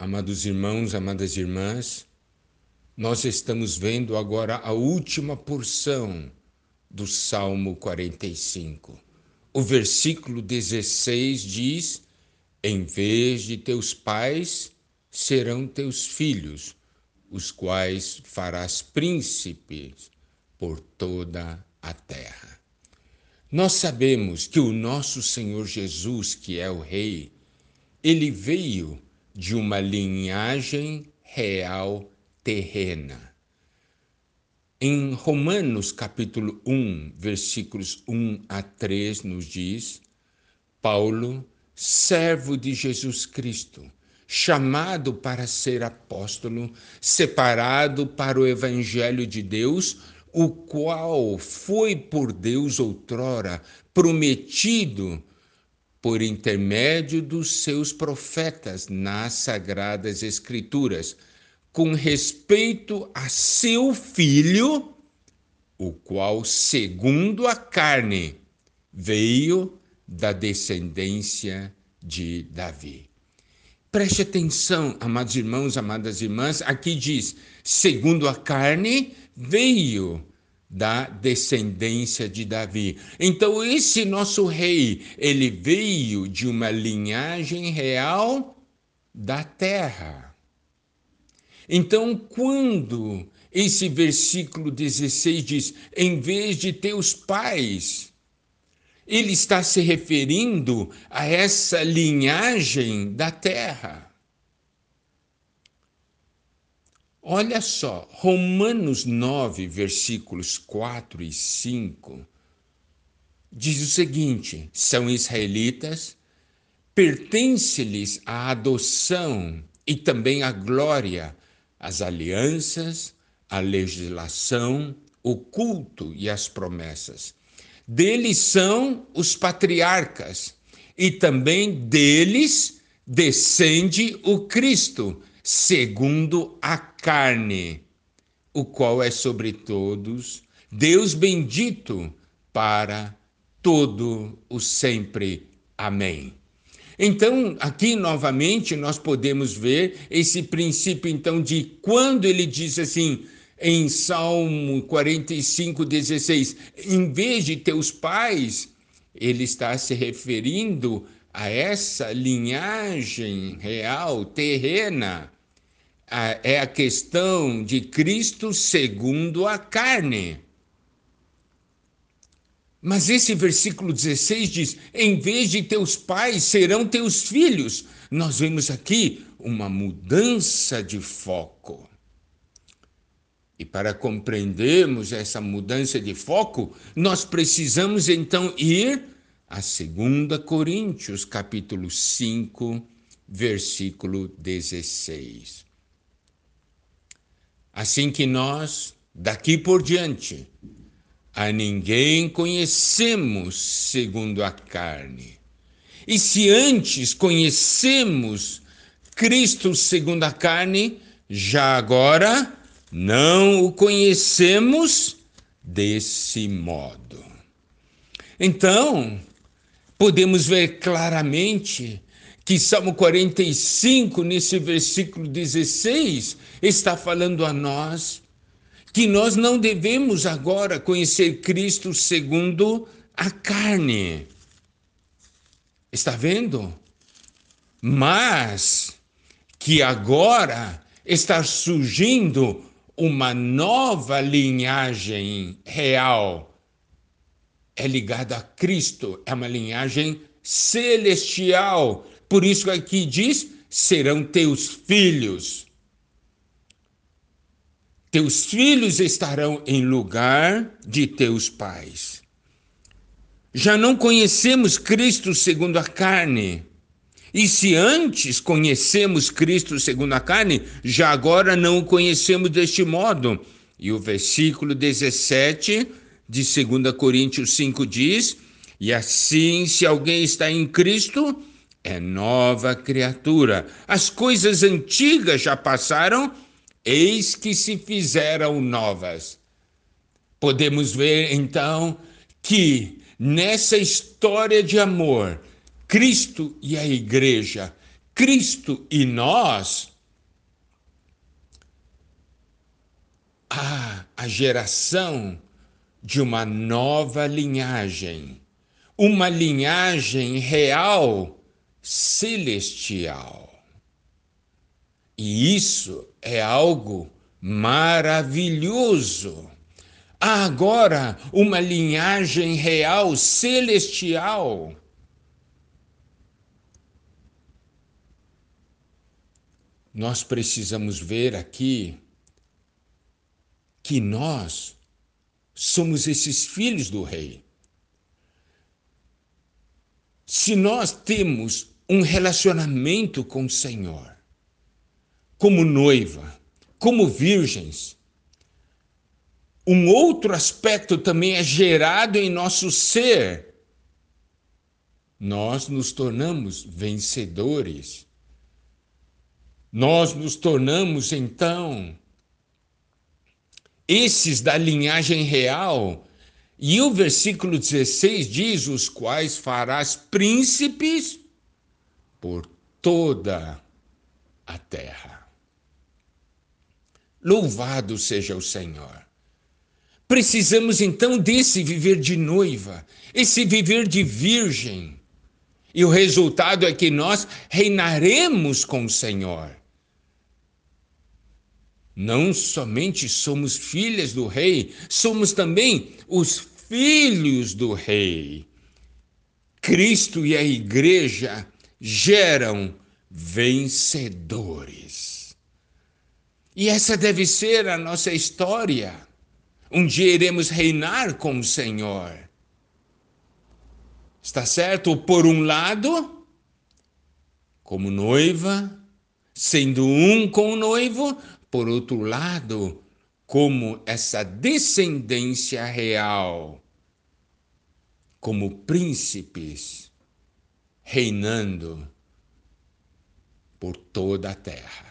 Amados irmãos, amadas irmãs, nós estamos vendo agora a última porção do Salmo 45. O versículo 16 diz: Em vez de teus pais serão teus filhos, os quais farás príncipes por toda a terra. Nós sabemos que o nosso Senhor Jesus, que é o Rei, ele veio de uma linhagem real terrena. Em Romanos capítulo 1, versículos 1 a 3 nos diz: Paulo, servo de Jesus Cristo, chamado para ser apóstolo, separado para o evangelho de Deus, o qual foi por Deus outrora prometido por intermédio dos seus profetas nas sagradas escrituras, com respeito a seu filho, o qual, segundo a carne, veio da descendência de Davi. Preste atenção, amados irmãos, amadas irmãs, aqui diz: segundo a carne, veio da descendência de Davi. Então esse nosso rei, ele veio de uma linhagem real da terra. Então quando esse versículo 16 diz: em vez de teus pais, ele está se referindo a essa linhagem da terra. Olha só, Romanos 9, versículos 4 e 5, diz o seguinte: são israelitas, pertence-lhes a adoção e também a glória, as alianças, a legislação, o culto e as promessas. Deles são os patriarcas, e também deles descende o Cristo segundo a carne, o qual é sobre todos, Deus bendito para todo o sempre. Amém. Então, aqui novamente nós podemos ver esse princípio então de quando ele diz assim, em Salmo 45, 16, em vez de teus pais, ele está se referindo a essa linhagem real, terrena, é a questão de Cristo segundo a carne. Mas esse versículo 16 diz: em vez de teus pais serão teus filhos. Nós vemos aqui uma mudança de foco. E para compreendermos essa mudança de foco, nós precisamos então ir a 2 Coríntios, capítulo 5, versículo 16. Assim que nós, daqui por diante, a ninguém conhecemos segundo a carne. E se antes conhecemos Cristo segundo a carne, já agora não o conhecemos desse modo. Então, podemos ver claramente que Salmo 45, nesse versículo 16, está falando a nós que nós não devemos agora conhecer Cristo segundo a carne. Está vendo? Mas que agora está surgindo uma nova linhagem real. É ligada a Cristo, é uma linhagem celestial, por isso aqui diz: serão teus filhos. Teus filhos estarão em lugar de teus pais. Já não conhecemos Cristo segundo a carne. E se antes conhecemos Cristo segundo a carne, já agora não o conhecemos deste modo. E o versículo 17 de 2 Coríntios 5 diz: E assim, se alguém está em Cristo, é nova criatura. As coisas antigas já passaram, eis que se fizeram novas. Podemos ver então que nessa história de amor, Cristo e a igreja, Cristo e nós, a, a geração de uma nova linhagem, uma linhagem real celestial. E isso é algo maravilhoso. Agora uma linhagem real celestial. Nós precisamos ver aqui que nós somos esses filhos do Rei. Se nós temos um relacionamento com o Senhor, como noiva, como virgens. Um outro aspecto também é gerado em nosso ser. Nós nos tornamos vencedores. Nós nos tornamos, então, esses da linhagem real. E o versículo 16 diz: Os quais farás príncipes por toda a terra. Louvado seja o Senhor. Precisamos então desse viver de noiva, esse viver de virgem. E o resultado é que nós reinaremos com o Senhor. Não somente somos filhas do Rei, somos também os filhos do Rei. Cristo e a Igreja geram vencedores. E essa deve ser a nossa história. Um dia iremos reinar com o Senhor. Está certo? Por um lado, como noiva, sendo um com o noivo, por outro lado, como essa descendência real, como príncipes reinando por toda a terra.